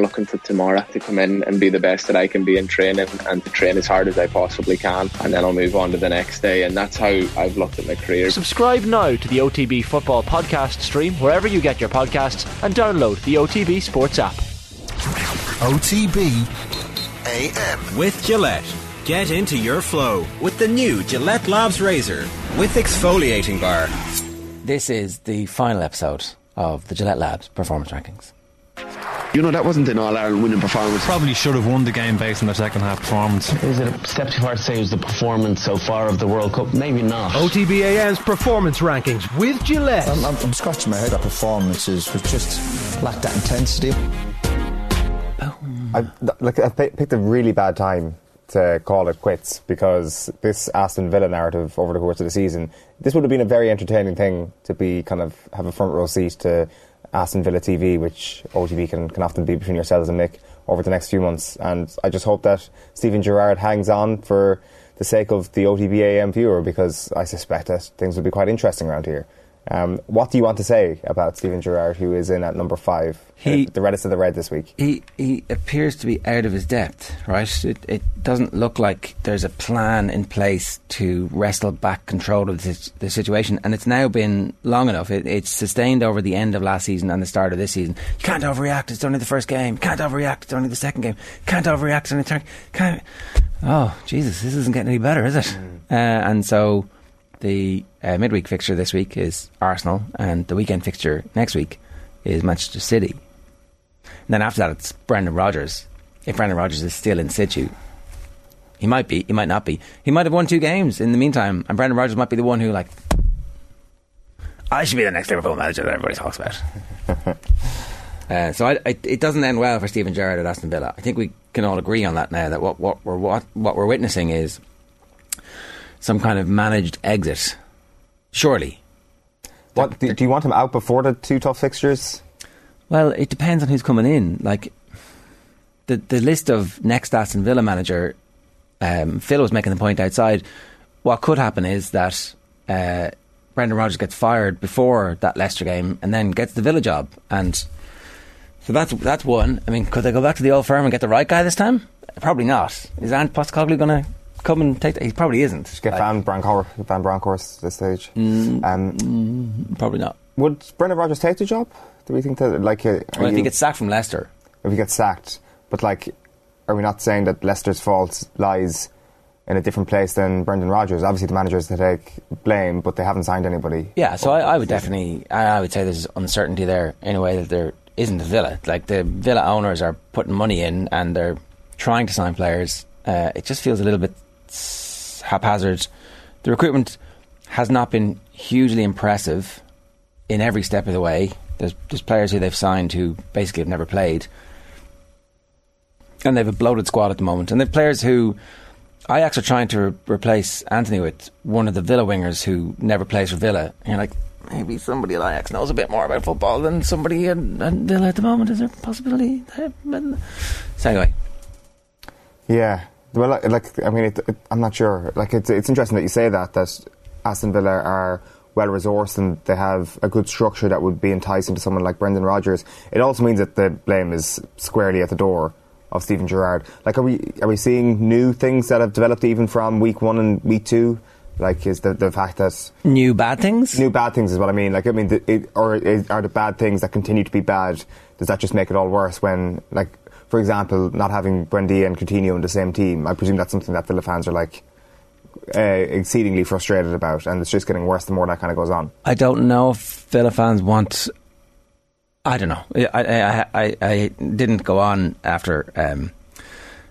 looking to tomorrow to come in and be the best that I can be in training and to train as hard as I possibly can and then I'll move on to the next day and that's how I've looked at my career. Subscribe now to the OTB Football Podcast stream wherever you get your podcasts and download the OTB Sports app. OTB AM. With Gillette. Get into your flow with the new Gillette Labs Razor with exfoliating bar. This is the final episode of the Gillette Labs Performance Rankings. You know, that wasn't an All Ireland winning performance. Probably should have won the game based on their second half performance. Is it a step too far to say it was the performance so far of the World Cup? Maybe not. OTB AM's performance rankings with Gillette. I'm, I'm, I'm scratching my head at performances which just lacked that intensity. I, like, I picked a really bad time to call it quits because this Aston Villa narrative over the course of the season, this would have been a very entertaining thing to be kind of have a front row seat to Aston Villa TV, which OTB can, can often be between yourselves and Mick over the next few months. And I just hope that Steven Gerrard hangs on for the sake of the OTB AM viewer because I suspect that things will be quite interesting around here. Um, what do you want to say about Steven Gerrard, who is in at number five, He- the reddest of the red this week? He he appears to be out of his depth, right? It, it doesn't look like there's a plan in place to wrestle back control of the, the situation, and it's now been long enough. It, it's sustained over the end of last season and the start of this season. You can't overreact. It's only the first game. Can't overreact. It's only the second game. Can't overreact. It's only the third. Can't. Oh Jesus, this isn't getting any better, is it? Uh, and so. The uh, midweek fixture this week is Arsenal, and the weekend fixture next week is Manchester City. And then after that, it's Brendan Rodgers. If Brendan Rodgers is still in situ, he might be, he might not be. He might have won two games in the meantime, and Brendan Rodgers might be the one who, like, I should be the next Liverpool manager that everybody talks about. uh, so I, I, it doesn't end well for Steven Gerrard at Aston Villa. I think we can all agree on that now. That what what we're what, what we're witnessing is some kind of managed exit. Surely, What do, do you want him out before the two tough fixtures? Well, it depends on who's coming in. Like the the list of next Aston Villa manager, um, Phil was making the point outside. What could happen is that uh, Brendan Rodgers gets fired before that Leicester game, and then gets the Villa job, and so that's that's one. I mean, could they go back to the old firm and get the right guy this time? Probably not. Is Ange Postecoglou going to come and take? He probably isn't. Just get Like, Van Bronckhorst, Van Bronckhorst at this stage. Mm. um, probably not. would Brendan Rodgers take the job? Do we think that like uh, Well, if he gets sacked from Leicester, if he gets sacked? But like, are we not saying that Leicester's fault lies in a different place than Brendan Rodgers? Obviously, the managers to take blame, but they haven't signed anybody. Yeah, so I, I would definitely, I, I would say there's uncertainty there in a way that there isn't a Villa. Like the Villa owners are putting money in and they're trying to sign players. Uh, it just feels a little bit s- haphazard. The recruitment has not been hugely impressive in every step of the way. There's, there's players who they've signed who basically have never played. And they have a bloated squad at the moment. And they've players who Ajax are trying to re- replace Antony with one of the Villa wingers who never plays for Villa. And you're like, maybe somebody at Ajax knows a bit more about football than somebody at, at Villa at the moment. Is there a possibility? So anyway, Yeah. Well, like- I mean, it, it, I'm not sure. Like, it's it's interesting that you say that that Aston Villa are well resourced and they have a good structure that would be enticing to someone like Brendan Rodgers. It also means that the blame is squarely at the door of Steven Gerrard. Like, are we are we seeing new things that have developed even from week one and week two? Like, is the the fact that new bad things? new bad things is what I mean. Like, I mean, the, it, or is, are the bad things that continue to be bad? Does that just make it all worse? When, like, for example, not having Buendia and Coutinho in the same team, I presume that's something that Villa fans are like uh, exceedingly frustrated about, and it's just getting worse the more that kind of goes on. I don't know if Villa fans want. I don't know. I I, I, I didn't go on after um,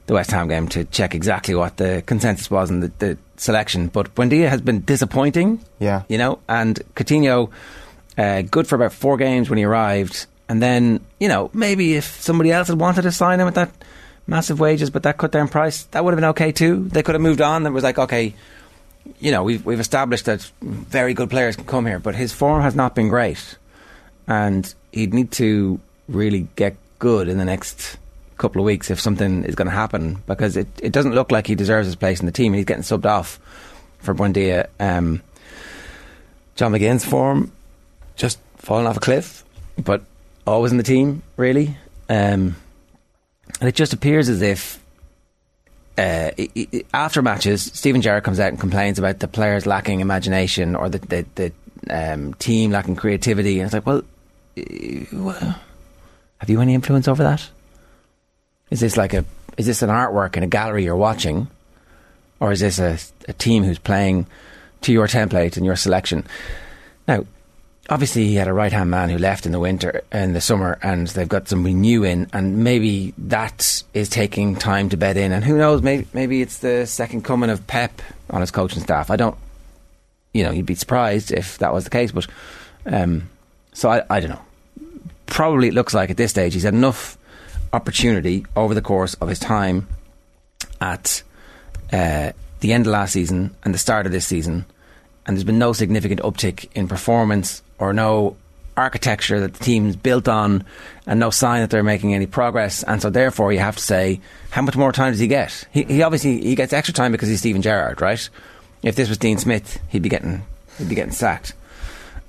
the West Ham game to check exactly what the consensus was in the, the selection, but Buendia has been disappointing. Yeah. you know, and Coutinho, uh, good for about four games when he arrived, and then you know maybe if somebody else had wanted to sign him at that massive wages, but that cut down price, that would have been okay too. They could have moved on. It was like okay, you know, we've we've established that very good players can come here, but his form has not been great, and he'd need to really get good in the next couple of weeks if something is going to happen because it, it doesn't look like he deserves his place in the team. He's getting subbed off for Buendia. Um, John McGinn's form just falling off a cliff, but always in the team really. Um, and it just appears as if uh, i- i- after matches, Steven Gerrard comes out and complains about the players lacking imagination or the the, the um, team lacking creativity, and it's like, well, uh, have you any influence over that? Is this like a is this an artwork in a gallery you're watching, or is this a, a team who's playing to your template and your selection? Now, obviously, he had a right hand man who left in the winter in the summer, and they've got somebody new in, and maybe that is taking time to bed in. And who knows? Maybe maybe it's the second coming of Pep on his coaching staff. I don't, you know, you'd be surprised if that was the case, but um, so I, I don't know. Probably it looks like at this stage he's had enough opportunity over the course of his time at uh, the end of last season and the start of this season, and there's been no significant uptick in performance or no architecture that the team's built on, and no sign that they're making any progress. And so, therefore, you have to say, how much more time does he get? He, he obviously he gets extra time because he's Steven Gerrard, right? If this was Dean Smith, he'd be getting he'd be getting sacked.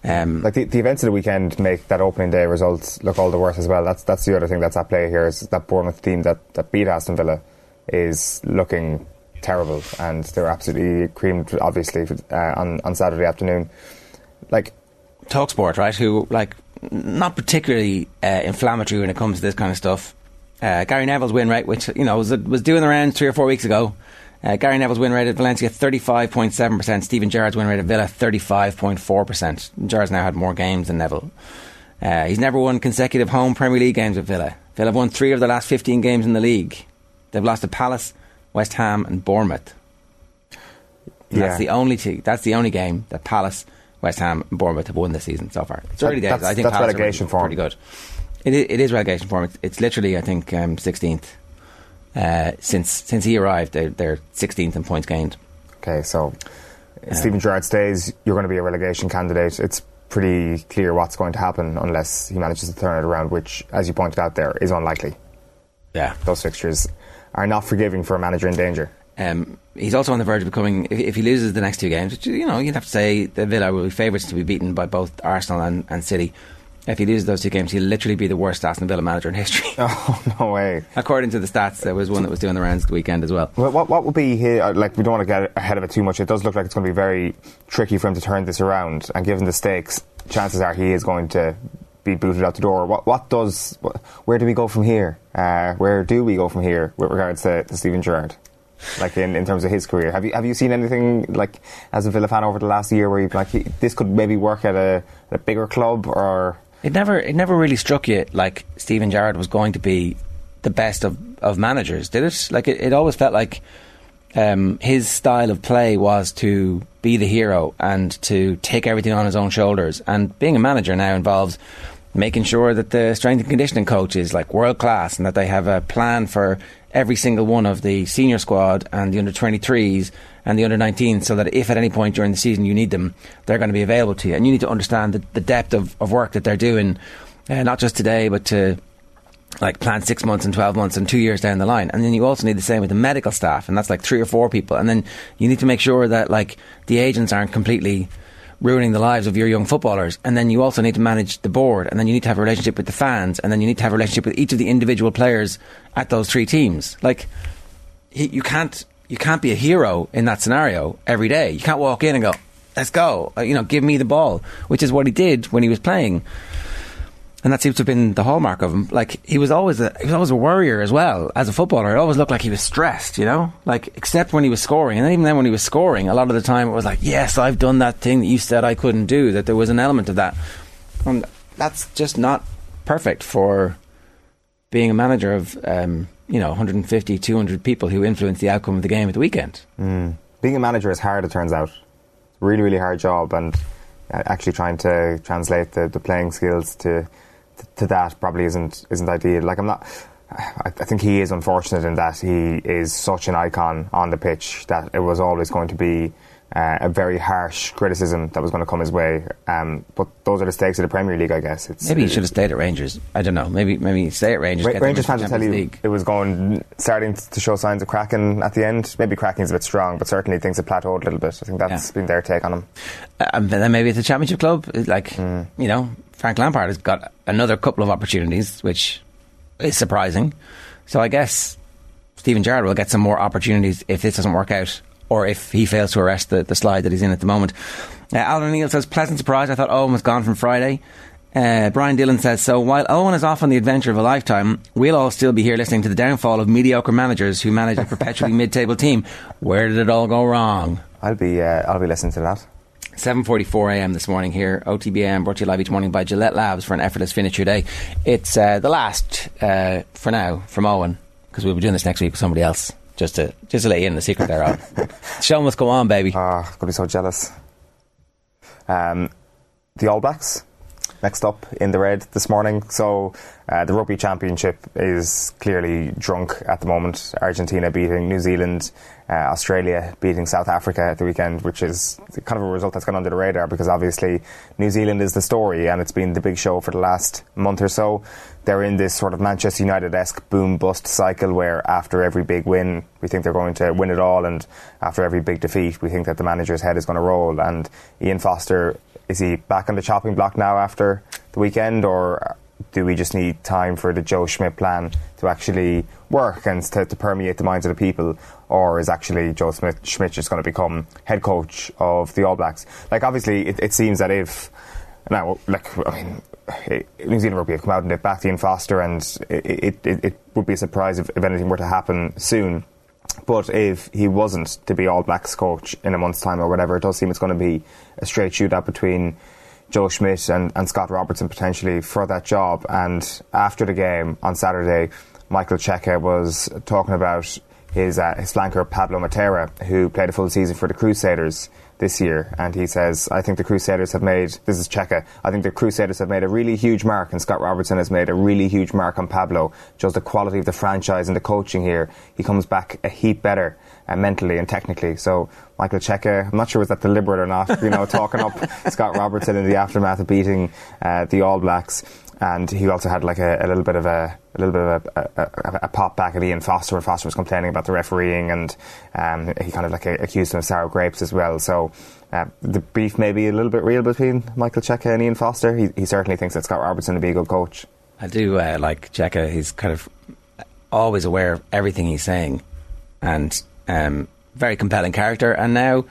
Um, like the, the events of the weekend make that opening day results look all the worse as well. That's that's the other thing that's at play here is that Bournemouth team that, that beat Aston Villa is looking terrible, and they were absolutely creamed, obviously, uh, on on Saturday afternoon. Like Talksport, right? Who like not particularly uh, inflammatory when it comes to this kind of stuff. Uh, Gary Neville's win rate, which you know was was doing the rounds three or four weeks ago. Uh, Gary Neville's win rate at Valencia thirty five point seven percent. Steven Gerrard's win rate at Villa thirty five point four percent. Gerrard's now had more games than Neville. Uh, he's never won consecutive home Premier League games with Villa. Villa have won three of the last fifteen games in the league. They've lost to Palace, West Ham, and Bournemouth. And Yeah. That's the only t- that's the only game that Palace, West Ham, and Bournemouth have won this season so far. It's early days. that's- I think that's Palace are relegation pretty, form. pretty good. It is, it is relegation form. It's, it's literally, I think, um, sixteenth. uh, since since he arrived, they're, they're sixteenth in points gained. Okay, so if Steven Gerrard stays, you're going to be a relegation candidate. It's pretty clear what's going to happen unless he manages to turn it around, which, as you pointed out, there is unlikely. Yeah, those fixtures are not forgiving for a manager in danger. Um, he's also on the verge of becoming. If, if he loses the next two games, which you know you'd have to say the Villa will be favourites to be beaten by both Arsenal and, and City. If he loses those two games, he'll literally be the worst Aston Villa manager in history. Oh no way! According to the stats, there was one that was doing the rounds the weekend as well. What, what, what would be here? uh, Like, we don't want to get ahead of it too much. It does look like it's going to be very tricky for him to turn this around. And given the stakes, chances are he is going to be booted out the door. What, what does? What, where do we go from here? Uh, where do we go from here with regards to, to Steven Gerrard? Like in, in terms of his career, have you have you seen anything like as a Villa fan over the last year where you like he, this could maybe work at a, a bigger club or? It never, it never really struck you like Steven Gerrard was going to be the best of, of managers, did it? Like it, it always felt like um, his style of play was to be the hero and to take everything on his own shoulders. And being a manager now involves making sure that the strength and conditioning coach is like world class and that they have a plan for every single one of the senior squad and the under 23s and the under 19s so that if at any point during the season you need them, they're going to be available to you. And you need to understand the, the depth of, of work that they're doing, uh, not just today, but to like plan six months and 12 months and two years down the line. And then you also need the same with the medical staff, and that's like three or four people. And then you need to make sure that like the agents aren't completely ruining the lives of your young footballers. And then you also need to manage the board, and then you need to have a relationship with the fans, and then you need to have a relationship with each of the individual players at those three teams. Like, you can't you can't be a hero in that scenario every day. You can't walk in and go, "Let's go," uh, you know, give me the ball, which is what he did when he was playing. And that seems to have been the hallmark of him. Like he was always a he was always a worrier as well as a footballer. It always looked like he was stressed, you know. Like except when he was scoring, and then even then when he was scoring, a lot of the time it was like, "Yes, I've done that thing that you said I couldn't do." That there was an element of that, and that's just not perfect for being a manager of um, you know 150, 200 people who influence the outcome of the game at the weekend. Mm. Being a manager is hard, it turns out. Really, really hard job, and uh, actually trying to translate the, the playing skills to, to that probably isn't isn't ideal. Like I'm not. I, I think he is unfortunate in that he is such an icon on the pitch that it was always going to be uh, a very harsh criticism that was going to come his way. Um, but those are the stakes of the Premier League, I guess. It's, Maybe he should have stayed at Rangers. I don't know. Maybe maybe stay at Rangers. Ra- Rangers fans will tell you League. it was going starting to show signs of cracking at the end. Maybe cracking's a bit strong, but certainly things have plateaued a little bit. I think that's been their take on him. Um, but then maybe it's a championship club. Like Hmm. you know, Frank Lampard has got another couple of opportunities, which is surprising. So I guess Steven Gerrard will get some more opportunities if this doesn't work out, or if he fails to arrest the, the slide that he's in at the moment. Uh, Alan O'Neill says, pleasant surprise. I thought Owen was gone from Friday. Uh, Brian Dillon says, so while Owen is off on the adventure of a lifetime, we'll all still be here listening to the downfall of mediocre managers who manage a perpetually mid-table team. Where did it all go wrong? I'll be, uh, I'll be listening to that. 7.44 a.m. this morning here, OTB AM, brought to you live each morning by Gillette Labs for an effortless finish your day. It's uh, the last, uh, for now, from Owen, because we'll be doing this next week with somebody else. Just to, just to let you in the secret there, Owen. the show must go on, baby. Ah, going to be so jealous. Um, the All Blacks next up in the red this morning. So uh, the rugby championship is clearly drunk at the moment. Argentina beating New Zealand, uh, Australia beating South Africa at the weekend, which is kind of a result that's gone under the radar because obviously New Zealand is the story and it's been the big show for the last month or so. They're in this sort of Manchester United esque boom bust cycle where after every big win, we think they're going to win it all, and after every big defeat, we think that the manager's head is going to roll. And Ian Foster is he back on the chopping block now after the weekend, or do we just need time for the Joe Schmidt plan to actually work and to, to permeate the minds of the people, or is actually Joe Smith, Schmidt just going to become head coach of the All Blacks? Like, obviously, it, it seems that if now, like, I mean, New Zealand rugby have come out and they've backed Ian Foster, and it, it, it would be a surprise if, if anything were to happen soon. But if he wasn't to be All Blacks coach in a month's time or whatever, it does seem it's going to be a straight shootout between Joe Schmidt and, and Scott Robertson potentially for that job. And after the game on Saturday, Michael Cheika was talking about his, uh, his flanker Pablo Matera, who played a full season for the Crusaders this year, and he says, I think the Crusaders have made, this is Cheika, I think the Crusaders have made a really huge mark, and Scott Robertson has made a really huge mark on Pablo. Just the quality of the franchise and the coaching here, he comes back a heap better uh, mentally and technically. So Michael Cheika, I'm not sure was that deliberate or not, you know, talking up Scott Robertson in the aftermath of beating uh, the All Blacks and he also had like a, a little bit of a, a little bit of a, a, a, pop back at Ian Foster when Foster was complaining about the refereeing, and um, he kind of like accused him of sour grapes as well. So uh, the beef may be a little bit real between Michael Cheika and Ian Foster. He, he certainly thinks that Scott Robertson would be a good coach. I do uh, like Cheika. He's kind of always aware of everything he's saying, and um, very compelling character. And now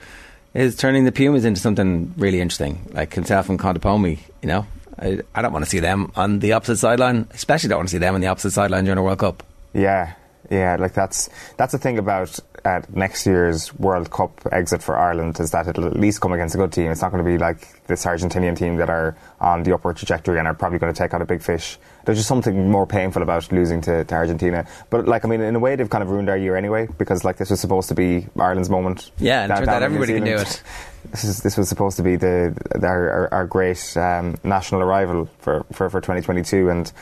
is turning the Pumas into something really interesting, like himself and Contepomi. You know, I, I don't want to see them on the opposite sideline. Especially don't want to see them on the opposite sideline during a World Cup. Yeah, yeah. Like that's that's the thing about uh, next year's World Cup exit for Ireland is that it'll at least come against a good team. It's not going to be like this Argentinian team that are on the upward trajectory and are probably going to take out a big fish. There's just something more painful about losing to, to Argentina. But like, I mean, in a way, they've kind of ruined our year anyway because like this was supposed to be Ireland's moment. Yeah, and out everybody can do it. This is this was supposed to be the, the our, our, great um, national arrival for, for, for 2022 and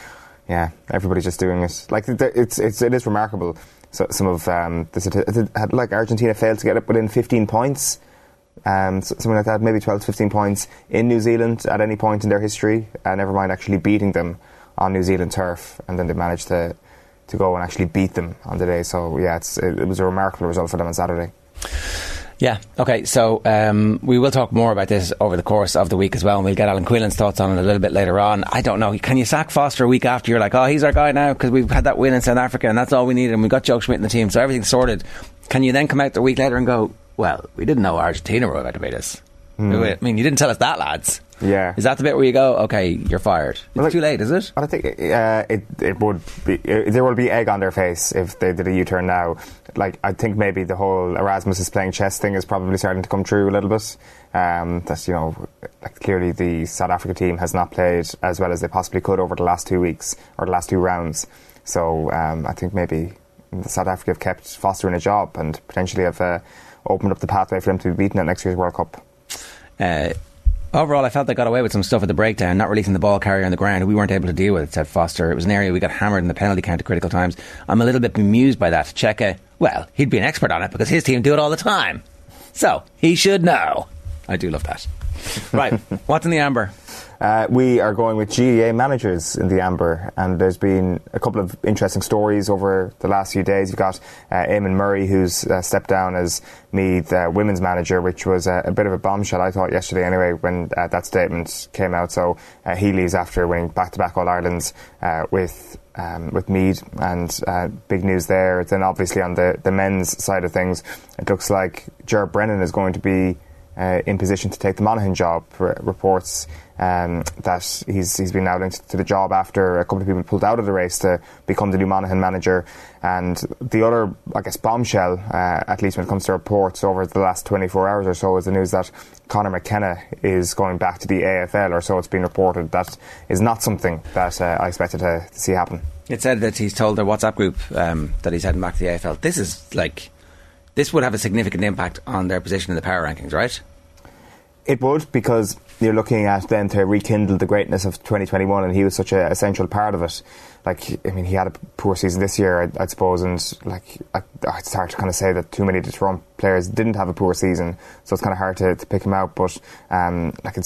yeah, everybody's just doing it. Like it's it's it is remarkable. So some of um, the had like Argentina failed to get up within 15 points, um, something like that, maybe 12 to 15 points in New Zealand at any point in their history. Uh, never mind actually beating them on New Zealand turf, and then they managed to to go and actually beat them on the day. So yeah, it, it was a remarkable result for them on Saturday. Yeah. Okay. So um, we will talk more about this over the course of the week as well, and we'll get Alan Quinlan's thoughts on it a little bit later on. I don't know. Can you sack Foster a week after you're like, oh, he's our guy now because we've had that win in South Africa and that's all we needed, and we got Joe Schmidt in the team, so everything's sorted. Can you then come out a week later and go, well, we didn't know Argentina were about to beat us. Mm. I mean, you didn't tell us that, lads. Yeah. Is that the bit where you go, okay, you're fired? It's well, like, too late, is it? I think uh, it it would be uh, there will be egg on their face if they did a U-turn now. Like I think maybe the whole Erasmus is playing chess thing is probably starting to come true a little bit. Um, that's you know like clearly the South Africa team has not played as well as they possibly could over the last two weeks or the last two rounds. So um, I think maybe South Africa have kept Foster in a job and potentially have uh, opened up the pathway for them to be beaten at next year's World Cup. Uh, overall, I felt they got away with some stuff at the breakdown, not releasing the ball carrier on the ground. We weren't able to deal with it, said Foster. It was an area we got hammered in the penalty count at critical times. I'm a little bit bemused by that. Cheika, well, he'd be an expert on it because his team do it all the time. So, he should know. I do love that. right, what's in the amber? Uh, we are going with GAA managers in the Amber, and there's been a couple of interesting stories over the last few days. You've got uh, Eamonn Murray, who's uh, stepped down as Meath uh, women's manager, which was a, a, bit of a bombshell, I thought, yesterday anyway, when uh, that statement came out. So uh, he leaves after winning back to back All Irelands with. Um, with Meath and big news there. Then obviously on the, the men's side of things, it looks like Ger Brennan is going to be uh, in position to take the Monaghan job. Reports um, that he's he's been now linked to the job after a couple of people pulled out of the race to become the new Monaghan manager. And the other, I guess, bombshell, uh, at least when it comes to reports over the last 24 hours or so, is the news that Conor McKenna is going back to the AFL, or so it's been reported. That is not something that uh, I expected to, see happen. It said that he's told their WhatsApp group um, that he's heading back to the AFL. This is like this would have a significant impact on their position in the power rankings, right? It would because you're looking at then to rekindle the greatness of 2021, and he was such an essential part of it. Like, I mean, he had a poor season this year, I, I suppose, and like, I, it's hard to kind of say that too many Tyrone players didn't have a poor season, so it's kind of hard to, to pick him out. But um, like,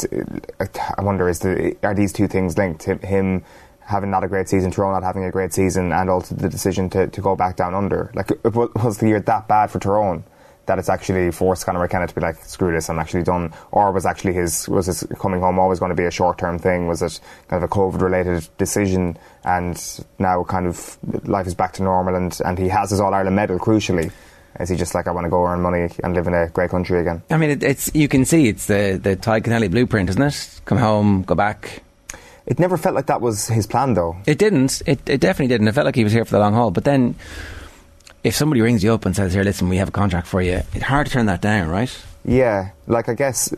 I wonder is the, are these two things linked? Him having not a great season, Tyrone not having a great season, and also the decision to, to go back down under. Like, was the year that bad for Tyrone? That it's actually forced Conor McKenna to be like, screw this, I'm actually done. Or was actually his was his coming home always going to be a short term thing? Was it kind of a COVID related decision? And now kind of life is back to normal, and, and he has his All Ireland medal, crucially. Is he just like I want to go earn money and live in a great country again? I mean, it, it's you can see it's the the Tadhg Kennelly blueprint, isn't it? Come home, go back, it never felt like that was his plan, though. It didn't. It, it definitely didn't. It felt like he was here for the long haul. But then, if somebody rings you up and says, "Here, listen, we have a contract for you," it's hard to turn that down, right? Yeah, like I guess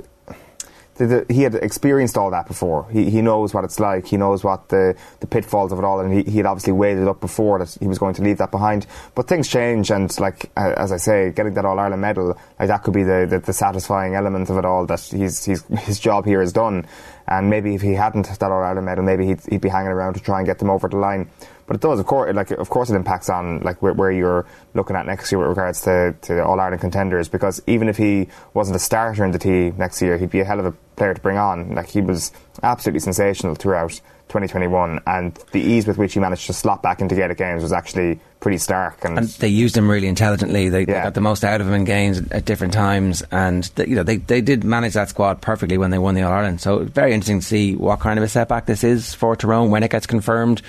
the, the, he had experienced all that before. He, he knows what it's like. He knows what the, the pitfalls of it all, and he, he had obviously weighed it up before that he was going to leave that behind. But things change, and like as I say, getting that All Ireland medal, like that could be the, the, the, satisfying element of it all. That he's, he's his job here is done, and maybe if he hadn't that All Ireland medal, maybe he'd, he'd be hanging around to try and get them over the line. But it does, of course. Like, of course, it impacts on like where, where you're looking at next year with regards to, to All Ireland contenders. Because even if he wasn't a starter in the team next year, he'd be a hell of a player to bring on. Like he was absolutely sensational throughout 2021, and the ease with which he managed to slot back into Gaelic games was actually pretty stark. And, and they used him really intelligently. They, yeah. they, got the most out of him in games at different times, and they, you know they they did manage that squad perfectly when they won the All Ireland. So it's very interesting to see what kind of a setback this is for Tyrone when it gets confirmed.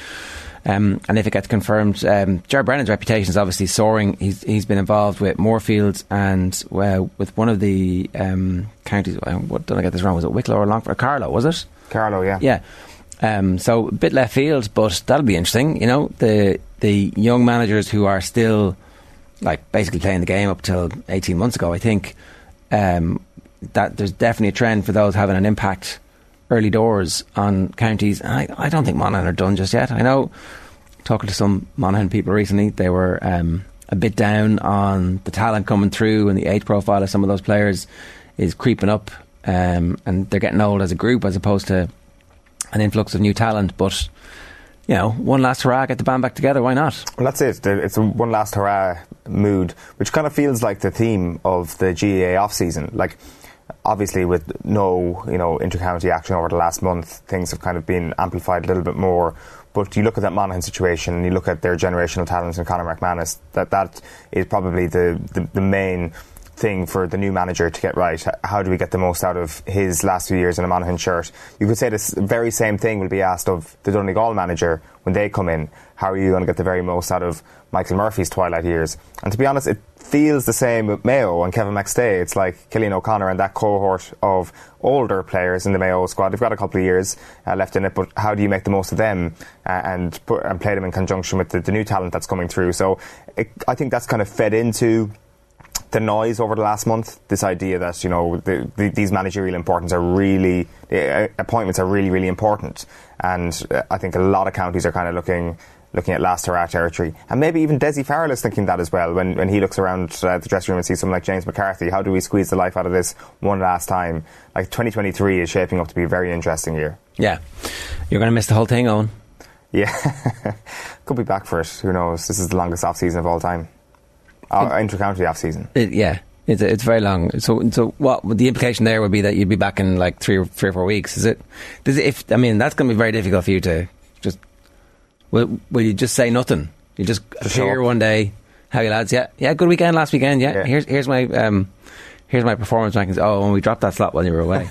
Um, and if it gets confirmed, um, Ger Brennan's reputation is obviously soaring. He's he's been involved with Moorfields and uh, with one of the um, counties. Uh, what did I get this wrong? Was it Wicklow or Longford? Carlow was it? Carlow, yeah. Yeah. Um, so a bit left field, but that'll be interesting. You know, the the young managers who are still like basically playing the game up till eighteen months ago. I think um, that there's definitely a trend for those having an impact early doors on counties. I, I don't think Monaghan are done just yet. I know, talking to some Monaghan people recently, they were um, a bit down on the talent coming through and the age profile of some of those players is creeping up um, and they're getting old as a group as opposed to an influx of new talent. But you know, one last hurrah, get the band back together. Why not? Well, that's it. It's a one last hurrah mood, which kind of feels like the theme of the GAA off season. Like obviously with no you know intercounty action over the last month, things have kind of been amplified a little bit more. But you look at that Monaghan situation, and you look at their generational talents and Conor McManus. That that is probably the, the, the main thing for the new manager to get right. How do we get the most out of his last few years in a Monaghan shirt? You could say this very same thing will be asked of the Donegal manager when they come in. How are you going to get the very most out of Michael Murphy's twilight years? And to be honest, it feels the same with Mayo and Kevin McStay. It's like Cillian O'Connor and that cohort of older players in the Mayo squad. They've got a couple of years uh, left in it, but how do you make the most of them uh, and put, and play them in conjunction with the, the new talent that's coming through? So it, I think that's kind of fed into the noise over the last month. This idea that you know the, the, these managerial importance are really uh, appointments are really really important, and uh, I think a lot of counties are kind of looking looking at last hurrah territory. And maybe even Dessie Farrell is thinking that as well when, when he looks around uh, the dressing room and sees someone like James McCarthy. How do we squeeze the life out of this one last time? Like 2023 is shaping up to be a very interesting year. Yeah. You're going to miss the whole thing, Owen. Yeah. Could be back for it. Who knows? This is the longest off season of all time. Uh, inter-county off season. It, yeah. It's it's very long. So so what the implication there would be that you'd be back in like three or three or four weeks. Is it? Does it if I mean that's going to be very difficult for you to just. Will will you just say nothing? You just Just appear one day. How you lads? Yeah, yeah. Good weekend last weekend. Yeah. Yeah. Here's here's my um, here's my performance rankings. Oh, when we dropped that slot while you were away.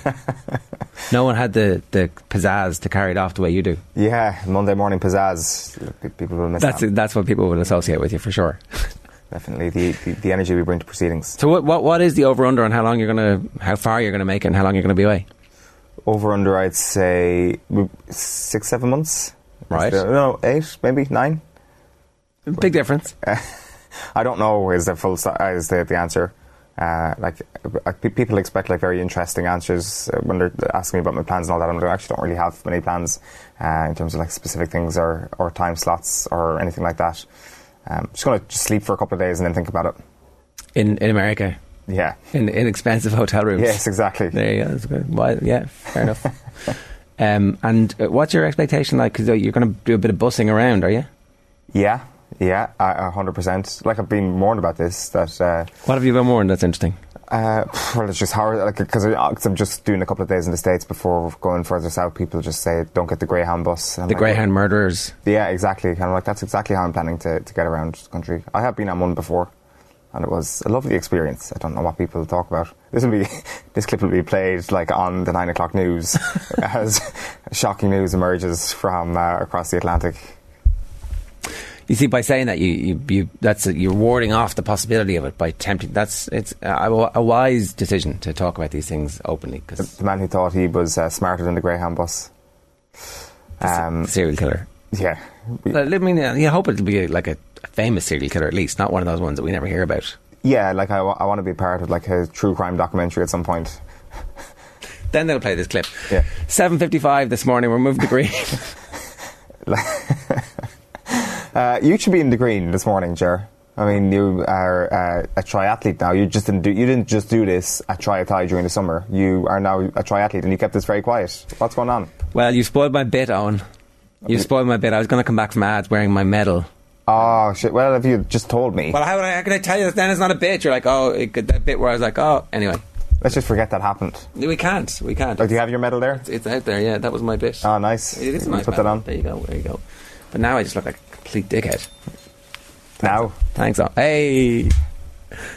no one had the the pizzazz to carry it off the way you do. Yeah, Monday morning pizzazz. People will miss That's that. that's what people will associate with you for sure. Definitely the, the, the energy we bring to proceedings. So what what what is the over under on how long you're gonna how far you're gonna make it and how long you're gonna be away? Over under, I'd say mm, six, seven months. Right. No, eight, maybe nine. Big difference. I don't know is the full uh, is the, the answer. Uh, like uh, people expect like very interesting answers uh, when they're asking me about my plans and all that. and I actually don't really have many plans uh, in terms of like specific things or, or time slots or anything like that. Um, just gonna sleep for a couple of days and then think about it. In in America. Yeah. In inexpensive hotel rooms. Yes, exactly. There you go. That's good. Why, yeah, fair enough. Um, and uh, what's your expectation like? Because you're going to do a bit of bussing around, are you? Yeah, yeah, a hundred percent. Like I've been warned about this. That uh, What have you been warned? That's interesting. uh, well, it's just hard. Like because I'm just doing a couple of days in the states before going further south. People just say don't get the Greyhound bus. I'm The like, Greyhound murderers. Yeah, exactly. And I'm like, that's exactly how I'm planning to, to get around the country. I have been on one before, and it was a lovely experience. I don't know what people talk about. This will be, this clip will be played like on the nine o'clock news as shocking news emerges from uh, across the Atlantic. You see, by saying that, you, you, you that's you're warding off the possibility of it by tempting. That's it's a, a wise decision to talk about these things openly because The man who thought he was uh, smarter than the Greyhound bus. Um, serial killer. yeah, I mean, you hope it'll be like a, a famous serial killer at least, not one of those ones that we never hear about. yeah. Like I, I want to be part of like a true crime documentary at some point. Then they'll play this clip. Yeah. Seven fifty-five this morning. We're moving to green. Uh, you should be in the green this morning, Jer. I mean, you are uh, a triathlete now. You just didn't do. You didn't just do this at Triathlon during the summer. You are now a triathlete, and you kept this very quiet. What's going on? well, you spoiled my bit, Owen. You spoiled my bit. I was going to come back from ads wearing my medal. Oh shit! Well, if you just told me, Well, how, would I, how can I tell you that then it's not a bit? You're like, oh, it, could- that bit where I was like, oh, anyway. let's just forget that happened. We can't. We can't. Oh, do you have your medal there? It's, it's out there, yeah. That was my bit. Oh, nice. It is You nice Put that on There you go. There you go. But now I just look like complete dickhead. now. Thanks, Owen. Hey!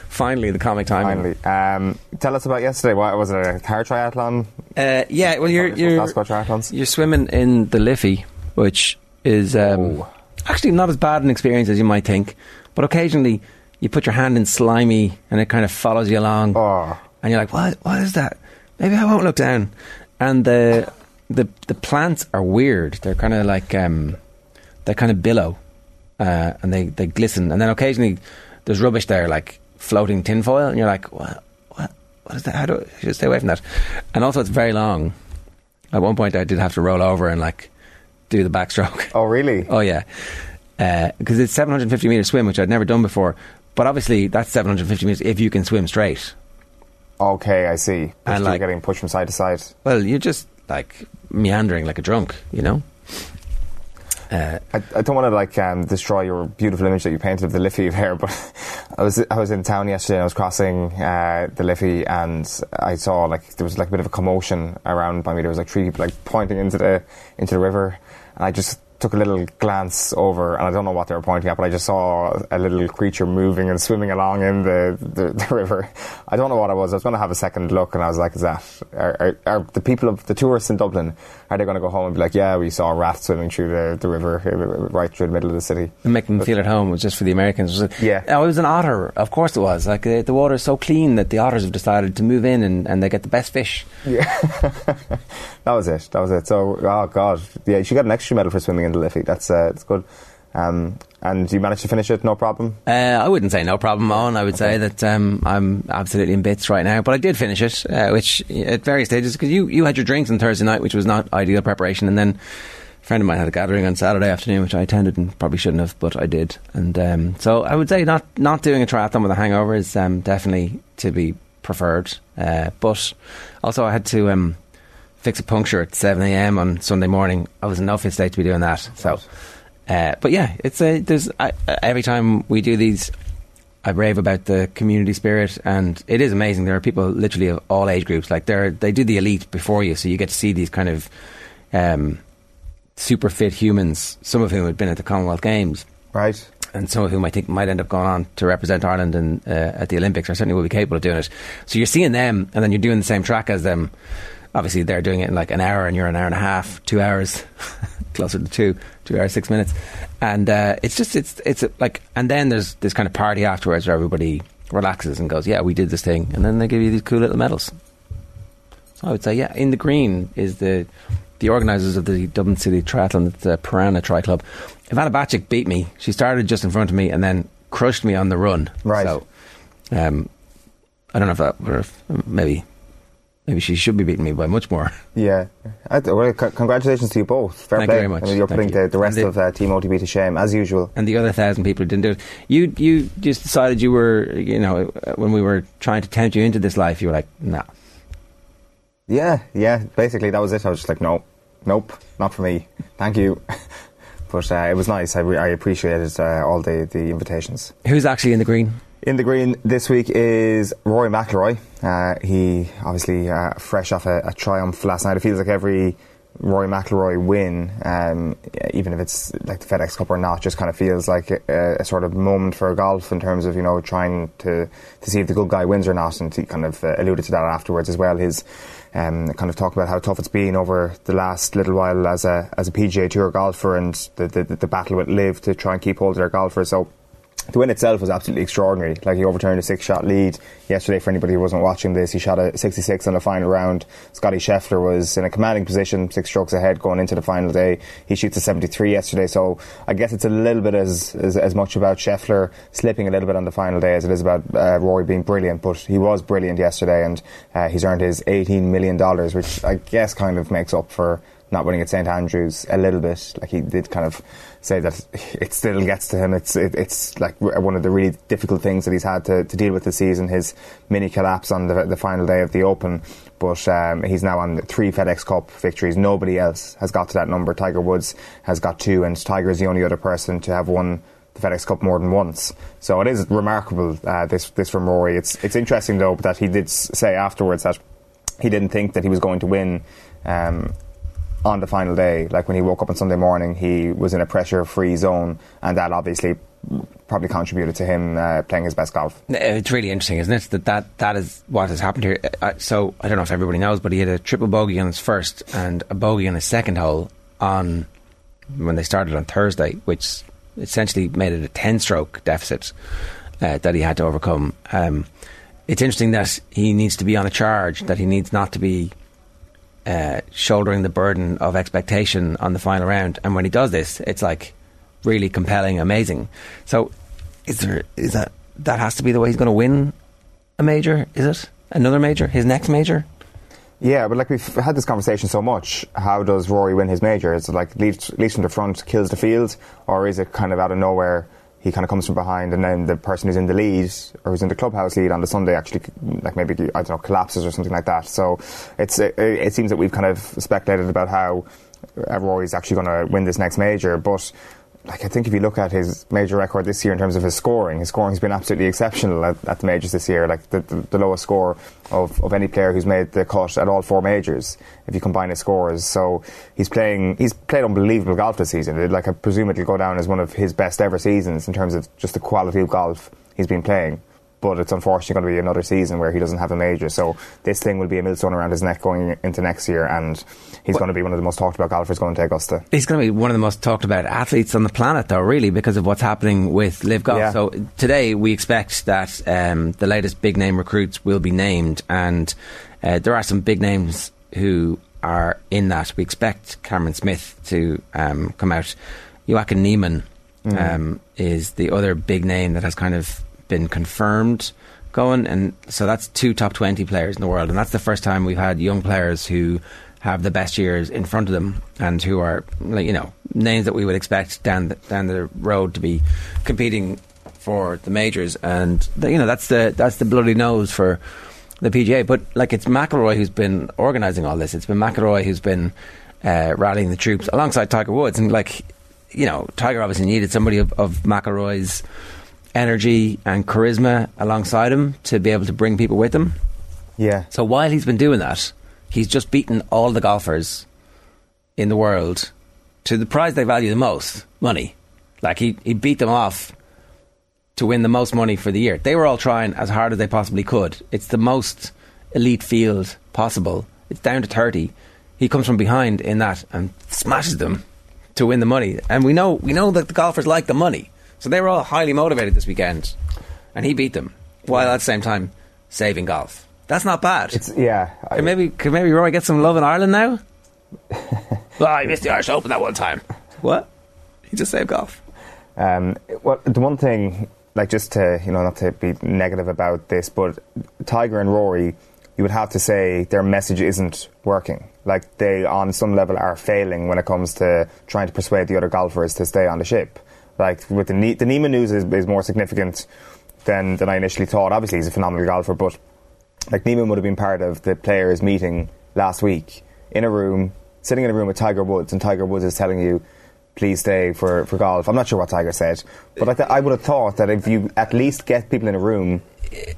Finally, the comic time. Finally, um, tell us about yesterday. What was it? A car triathlon? Uh, yeah, well, you're, Probably supposed to you're, you're swimming in the Liffey, which is um, Oh. actually not as bad an experience as you might think. But occasionally, you put your hand in slimy, and it kind of follows you along, Oh, and you're like, "What? What is that? Maybe I won't look down." And the the the plants are weird. They're kind of like um, they kind of billow, uh, and they they glisten. And then occasionally, there's rubbish there, like floating tinfoil, and you're like, "What? What? What is that? How do I should stay away from that?" And also, it's very long. At one point, I did have to roll over and like do the backstroke. oh, really? Oh yeah, because it's 750 meter swim, which I'd never done before. But obviously, that's 750 meters if you can swim straight. Okay, I see. But And you're like- getting pushed from side to side. Well, you're just like meandering like a drunk, you know. Uh, I, I don't want to like um, destroy your beautiful image that you painted of the Liffey there, but I was I was in town yesterday. and I was crossing uh, the Liffey, and I saw like there was like a bit of a commotion around by me. There was like three people like pointing into the into the river, and I just took a little glance over, and I don't know what they were pointing at, but I just saw a little creature moving and swimming along in the the, the river. I don't know what it was. I was going to have a second look, and I was like, "Is that are, are, are the people of the tourists in Dublin? Are they going to go home and be like, yeah, we saw a rat swimming through the, the river uh, right through the middle of the city?" and make them feel at home It was just for the Americans. Was it? Yeah. Oh, it was an otter. Of course it was. Like uh, the water is so clean that the otters have decided to move in and, and they get the best fish. Yeah, that was it. That was it. So, oh god, yeah, she got an extra medal for swimming in the Liffey. That's uh, that's good. Um, and you managed to finish it, no problem. Uh, I wouldn't say no problem on. I would say that um, I'm absolutely in bits right now, but I did finish it, uh, which at various stages because you, you had your drinks on Thursday night, which was not ideal preparation, and then a friend of mine had a gathering on Saturday afternoon, which I attended and probably shouldn't have, but I did. And um, so I would say not not doing a triathlon with a hangover is um, definitely to be preferred. Uh, but also I had to um, fix a puncture at 7 a.m. on Sunday morning. I was in no fit state to be doing that. So, uh, but yeah, it's a there's I, every time we do these, I rave about the community spirit, and it is amazing. There are people literally of all age groups. Like they they do the elite before you, so you get to see these kind of um, super fit humans. Some of whom had been at the Commonwealth Games, right? And some of whom I think might end up going on to represent Ireland in, uh, at the Olympics, or certainly will be capable of doing it. So you're seeing them, and then you're doing the same track as them. Obviously, they're doing it in like an hour, and you're an hour and a half, two hours, closer to two, two hours, six minutes, and uh, it's just it's it's like, and then there's this kind of party afterwards where everybody relaxes and goes, "Yeah, we did this thing," and then they give you these cool little medals. So I would say, yeah, in the green is the the organisers of the Dublin City Triathlon, the Piranha Tri Club. Ivana Bacik beat me. She started just in front of me and then crushed me on the run. Right. So, um, I don't know if that were maybe maybe she should be beating me by much more. Yeah. Well, c- congratulations to you both. Fair Thank play. you very much. I mean, you're Thank putting you. the, the rest the- of uh, Team OTB to shame, as usual. And the other thousand people who didn't do it. You you just decided you were you know when we were trying to tempt you into this life, you were like, no. Yeah, yeah. Basically, that was it. I was just like, no, nope, not for me. Thank you. but uh, it was nice. I, re- I appreciated uh, all the, the invitations. Who's actually in the green? In the green this week is Rory McIlroy. Uh, he obviously uh, fresh off a, a triumph last night. It feels like every Rory McIlroy win, um, even if it's like the FedEx Cup or not, just kind of feels like a, a sort of moment for golf in terms of you know trying to to see if the good guy wins or not. And he kind of uh, alluded to that afterwards as well. His um, kind of talk about how tough it's been over the last little while as a as a PGA Tour golfer and the the, the battle with LIV to try and keep hold of their golfer. So the win itself was absolutely extraordinary. Like he overturned a six-shot lead yesterday. For anybody who wasn't watching this, he shot a 66 on the final round. Scottie Scheffler was in a commanding position, six strokes ahead going into the final day. He shoots a 73 yesterday. So I guess it's a little bit as as, as much about Scheffler slipping a little bit on the final day as it is about uh, Rory being brilliant. But he was brilliant yesterday, and uh, he's earned his 18 million dollars, which I guess kind of makes up for not winning at St Andrews a little bit. Like he did kind of say that it still gets to him. It's it, it's like one of the really difficult things that he's had to, to deal with this season. His mini collapse on the, the final day of the Open, but um, he's now on three FedEx Cup victories. Nobody else has got to that number. Tiger Woods has got two, and Tiger is the only other person to have won the FedEx Cup more than once. So it is remarkable. Uh, this this from Rory. It's it's interesting though that he did say afterwards that he didn't think that he was going to win. Um, on the final day, like when he woke up on Sunday morning, he was in a pressure-free zone, and that obviously probably contributed to him uh, playing his best golf. It's really interesting, isn't it? That that, that is what has happened here. Uh, so I don't know if everybody knows, but he had a triple bogey on his first and a bogey on his second hole on when they started on Thursday, which essentially made it a ten-stroke deficit uh, that he had to overcome. Um, it's interesting that he needs to be on a charge, that he needs not to be uh, shouldering the burden of expectation on the final round. And when he does this, it's like really compelling, amazing. So, is there is that that has to be the way he's going to win a major? Is it another major? His next major? Yeah, but like we've had this conversation so much. How does Rory win his major? Is it like leads, leads from the front, kills the field, or is it kind of out of nowhere? He kind of comes from behind, and then the person who's in the lead or who's in the clubhouse lead on the Sunday actually, like maybe I don't know, collapses or something like that. So it's it, it seems that we've kind of speculated about how Rory's actually going to win this next major, but like I think if you look at his major record this year in terms of his scoring, his scoring has been absolutely exceptional at, at the majors this year. Like the, the, the lowest score of, of any player who's made the cut at all four majors, if you combine his scores. So he's playing, he's played unbelievable golf this season. Like I presume it'll go down as one of his best ever seasons in terms of just the quality of golf he's been playing. But it's unfortunately going to be another season where he doesn't have a major. So this thing will be a millstone around his neck going into next year, and he's going to be one of the most talked about golfers going to Augusta. He's going to be one of the most talked about athletes on the planet, though, really, because of what's happening with LIV Golf. Yeah. So today we expect that um, the latest big name recruits will be named, and uh, there are some big names who are in that. We expect Cameron Smith to um, come out. Joaquin Niemann Mm. um, is the other big name that has kind of been confirmed going, and so that's two top twenty players in the world, and that's the first time we've had young players who have the best years in front of them and who are you know names that we would expect down the, down the road to be competing for the majors, and the, you know that's the that's the bloody nose for the PGA. But like it's McIlroy who's been organising all this. It's been McIlroy who's been uh, rallying the troops alongside Tiger Woods, and like you know Tiger obviously needed somebody of, of McIlroy's energy and charisma alongside him to be able to bring people with him. Yeah. So while he's been doing that, he's just beaten all the golfers in the world to the prize they value the most, money. Like he, he beat them off to win the most money for the year. They were all trying as hard as they possibly could. It's the most elite field possible. It's down to 30. He comes from behind in that and smashes them to win the money. And we know we know that the golfers like the money. So they were all highly motivated this weekend. And he beat them while at the same time saving golf. That's not bad. It's yeah. Could maybe could maybe Rory get some love in Ireland now? well, I missed the Irish Open that one time. What? He just saved golf. Um, well, the one thing, like just to you know, not to be negative about this, but Tiger and Rory, you would have to say their message isn't working. Like they, on some level, are failing when it comes to trying to persuade the other golfers to stay on the ship. Like with the the Niemann news is, is more significant than than I initially thought. Obviously, he's a phenomenal golfer, but like Niemann would have been part of the players' meeting last week in a room, sitting in a room with Tiger Woods, and Tiger Woods is telling you, please stay for, for golf. I'm not sure what Tiger said, but I, th- I would have thought that if you at least get people in a room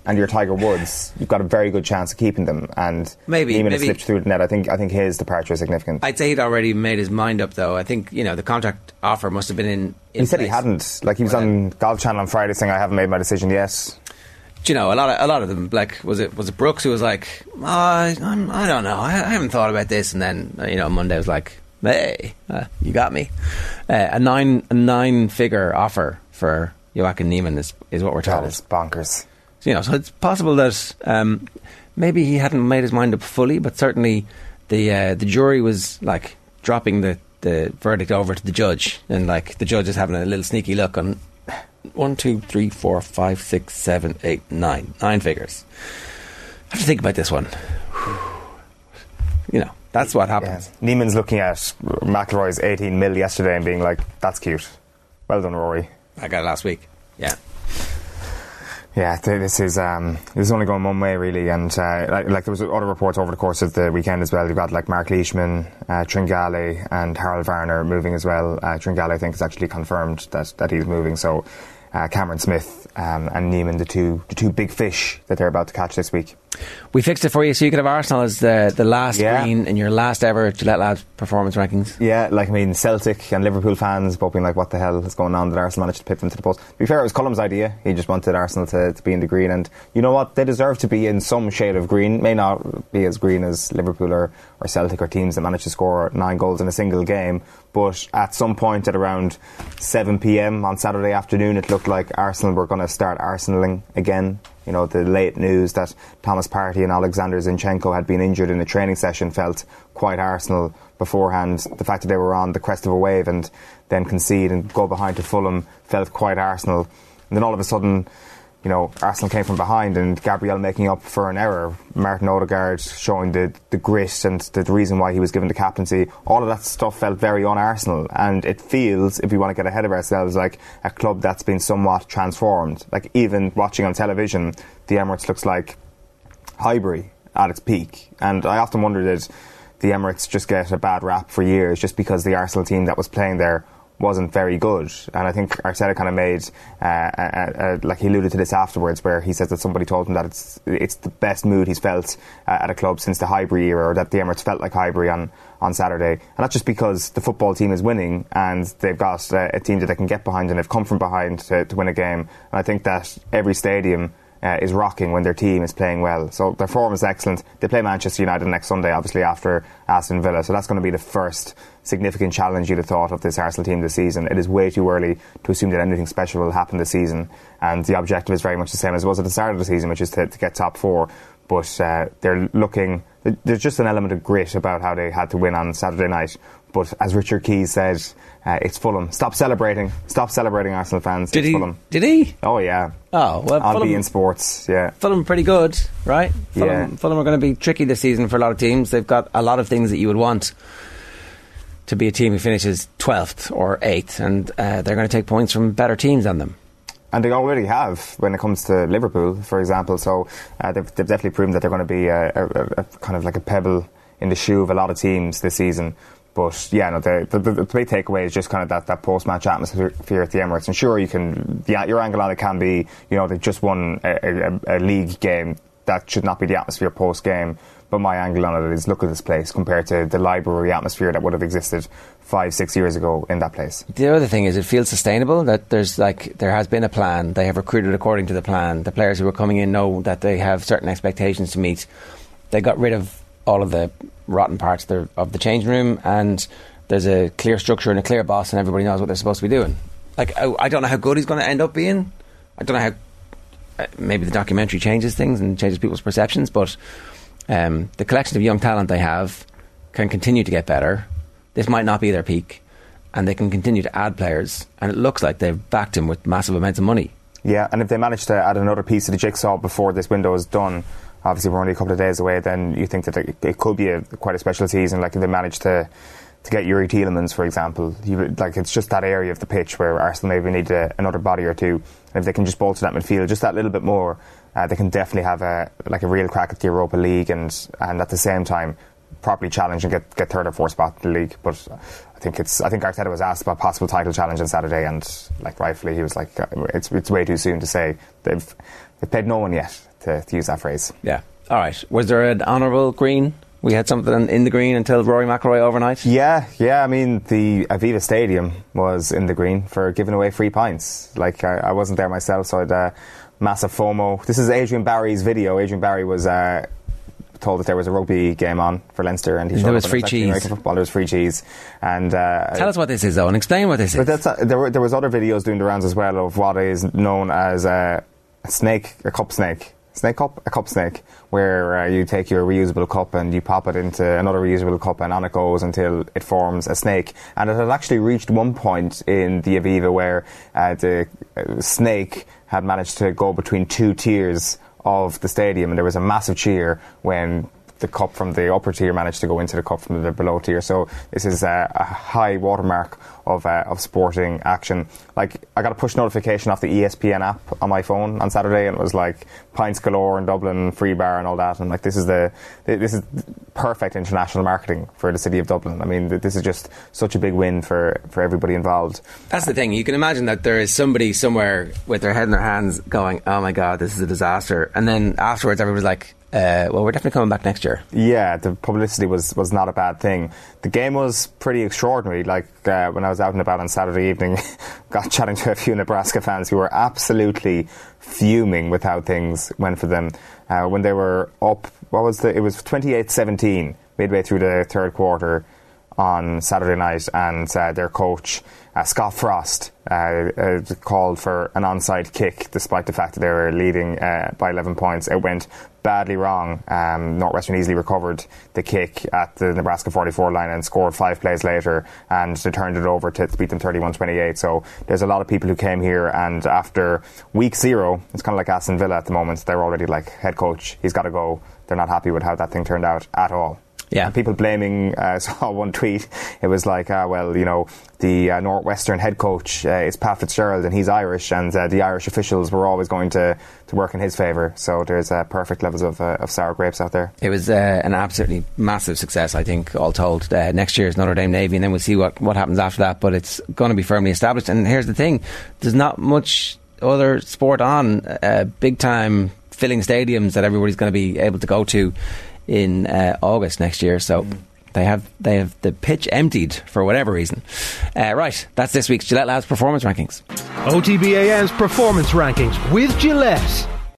and you're Tiger Woods, you've got a very good chance of keeping them. And Maybe- Niemann has maybe- slipped through the net. I think I think his departure is significant. I'd say he'd already made his mind up, though. I think you know the contract offer must have been in. in he said he hadn't. Like he was on Golf Channel on Friday saying, "I haven't made my decision yet." Do you know a lot of a lot of them? Like was it was it Brooks who was like, oh, I I don't know, I, I haven't thought about this, and then you know Monday was like, hey, uh, you got me. Uh, a nine a nine figure offer for Joaquin Niemann is is what we're That told. is bonkers. you know, so it's possible that um, maybe he hadn't made his mind up fully, but certainly the uh, the jury was like dropping the, the verdict over to the judge, and like the judge is having a little sneaky look on one, two, three, four, five, six, seven, eight, nine, nine figures. I have to think about this one. You know, that's what Yeah. happens. Niemann's looking at McIlroy's 18 mil yesterday and being like, "That's cute. Well done, Rory." I got it last week. Yeah. Yeah, this is um, this is only going one way really, and uh, like, like there was other reports over the course of the weekend as well. You've got like Mark Leishman, uh, Tringale, and Harold Varner moving as well. Uh, Tringale, I think, is actually confirmed that, that he's moving. So uh, Cameron Smith um, and Niemann, the two the two big fish that they're about to catch this week. We fixed it for you so you could have Arsenal as the, the last Yeah. green in your last ever Gillette Labs performance rankings. Yeah, like I mean, Celtic and Liverpool fans both being like, "What the hell is going on?" That Arsenal managed to pip them to the post. To be fair, it was Cullum's idea. He just wanted Arsenal to, to be in the green, and you know what? They deserve to be in some shade of green. May not be as green as Liverpool or, or Celtic or teams that managed to score nine goals in a single game, but at some point at around 7 p.m. on Saturday afternoon, it looked like Arsenal were going to start arsenaling again. You know, the late news that Thomas Partey and Alexander Zinchenko had been injured in a training session felt quite Arsenal beforehand. The fact that they were on the crest of a wave and then concede and go behind to Fulham felt quite Arsenal. And then all of a sudden, you know, Arsenal came from behind and Gabriel making up for an error. Martin Odegaard showing the, the grit and the reason why he was given the captaincy. All of that stuff felt very on Arsenal. And it feels, if we want to get ahead of ourselves, like a club that's been somewhat transformed. Like even watching on television, the Emirates looks like Highbury at its peak. And I often wondered did the Emirates just get a bad rap for years just because the Arsenal team that was playing there wasn't very good. And I think Arteta kind of made, uh, uh, uh, like he alluded to this afterwards, where he says that somebody told him that it's it's the best mood he's felt uh, at a club since the Highbury era, or that the Emirates felt like Highbury on, on Saturday. And that's just because the football team is winning and they've got uh, a team that they can get behind and they've come from behind to, to win a game. And I think that every stadium uh, is rocking when their team is playing well. So their form is excellent. They play Manchester United next Sunday, obviously after Aston Villa. So that's going to be the first significant challenge you'd have thought of this Arsenal team this season. It is way too early to assume that anything special will happen this season. And the objective is very much the same as it was at the start of the season, which is to, to get top four. But uh, they're looking. There's just an element of grit about how they had to win on Saturday night. But as Richard Keys said, uh, it's Fulham. Stop celebrating. Stop celebrating, Arsenal fans. Did it's he? Fulham. Did he? Oh yeah. Oh well, On Fulham- beIN Sports. Yeah. Fulham pretty good, right? Fulham, Yeah. Fulham are going to be tricky this season for a lot of teams. They've got a lot of things that you would want to be a team who finishes 12th or 8th, and uh, they're going to take points from better teams than them. And they already have when it comes to Liverpool, for example. So uh, they've, they've definitely proven that they're going to be a, a, a, a kind of like a pebble in the shoe of a lot of teams this season. But yeah, no, the, the, the big takeaway is just kind of that, that post match atmosphere at the Emirates. And sure, you can, yeah, your angle on it can be, you know, they've just won a, a, a league game. That should not be the atmosphere post game. But my angle on it is look at this place compared to the library atmosphere that would have existed five, six years ago in that place. The other thing is, it feels sustainable. That there's like there has been a plan. They have recruited according to the plan. The players who are coming in know that they have certain expectations to meet. They got rid of all of the rotten parts of the, of the changing room, and there's a clear structure and a clear boss, and everybody knows what they're supposed to be doing. Like I, I don't know how good he's going to end up being. I don't know how. Uh, maybe the documentary changes things and changes people's perceptions, but um, the collection of young talent they have can continue to get better. This might not be their peak, and they can continue to add players. And it looks like they've backed him with massive amounts of money. Yeah, and if they manage to add another piece of the jigsaw before this window is done, obviously we're only a couple of days away. Then you think that it could be a quite a special season. Like if they manage to to get Youri Tielemans, for example, would, like it's just that area of the pitch where Arsenal maybe need a, another body or two. And if they can just bolster that midfield just that little bit more, uh, they can definitely have a like a real crack at the Europa League and and at the same time properly challenge and get get third or fourth spot in the league. But I think it's I think Arteta was asked about possible title challenge on Saturday, and like rightfully he was like, uh, it's it's way too soon to say. They've they've paid no one yet to, to use that phrase. Yeah. All right. Was there an honourable green? We had something in the green until Rory McIlroy overnight. Yeah, yeah. I mean, the Aviva Stadium was in the green for giving away free pints. Like I, I wasn't there myself, so I'd uh, massive FOMO. This is Adrian Barry's video. Adrian Barry was uh, told that there was a rugby game on for Leinster, and he there was free cheese. American football. There was free cheese, and uh, tell us what this is, though, and explain what this but is. That's, uh, there, were, there was other videos doing the rounds as well of what is known as a snake, a cup snake. Snake cup, a cup snake, where uh, you take your reusable cup and you pop it into another reusable cup, and on it goes until it forms a snake. And it had actually reached one point in the Aviva where uh, the uh, snake had managed to go between two tiers of the stadium, and there was a massive cheer when the cup from the upper tier managed to go into the cup from the below tier. So this is a, a high watermark of uh, of sporting action. Like I got a push notification off the ESPN app on my phone on Saturday, and it was like pints galore in Dublin, free bar, and all that. And like this is the this is perfect international marketing for the city of Dublin. I mean, this is just such a big win for for everybody involved. That's the thing. You can imagine that there is somebody somewhere with their head in their hands, going, "Oh my god, this is a disaster," and then afterwards, everybody's like uh, well, we're definitely coming back next year. Yeah, the publicity was, was not a bad thing. The game was pretty extraordinary. Like uh, when I was out and about on Saturday evening, got chatting to a few Nebraska fans who were absolutely fuming with how things went for them. Uh, when they were up, what was the? It was 28-17 midway through the third quarter on Saturday night, and uh, their coach uh, Scott Frost uh, called for an onside kick, despite the fact that they were leading by 11 points. It went badly wrong. Um, Northwestern easily recovered the kick at the Nebraska 44 line and scored five plays later, and they turned it over to, beat them 31-28. So there's a lot of people who came here, and after week zero, it's kind of like Aston Villa at the moment. They're already like head coach, he's got to go. They're not happy with how that thing turned out at all. Yeah. People blaming, uh, I saw one tweet, it was like, uh, well, you know, the uh, Northwestern head coach uh, is Pat Fitzgerald and he's Irish, and uh, the Irish officials were always going to, to work in his favour. So there's uh, perfect levels of, of sour grapes out there. It was an absolutely massive success, I think, all told. next year is Notre Dame Navy, and then we'll see what, what happens after that, but it's going to be firmly established. And here's the thing there's not much other sport on, big time filling stadiums that everybody's going to be able to go to in uh, August next year. So. Mm. They have they have the pitch emptied for whatever reason. Uh, right, that's this week's Gillette Labs performance rankings. OTB AM's performance rankings with Gillette.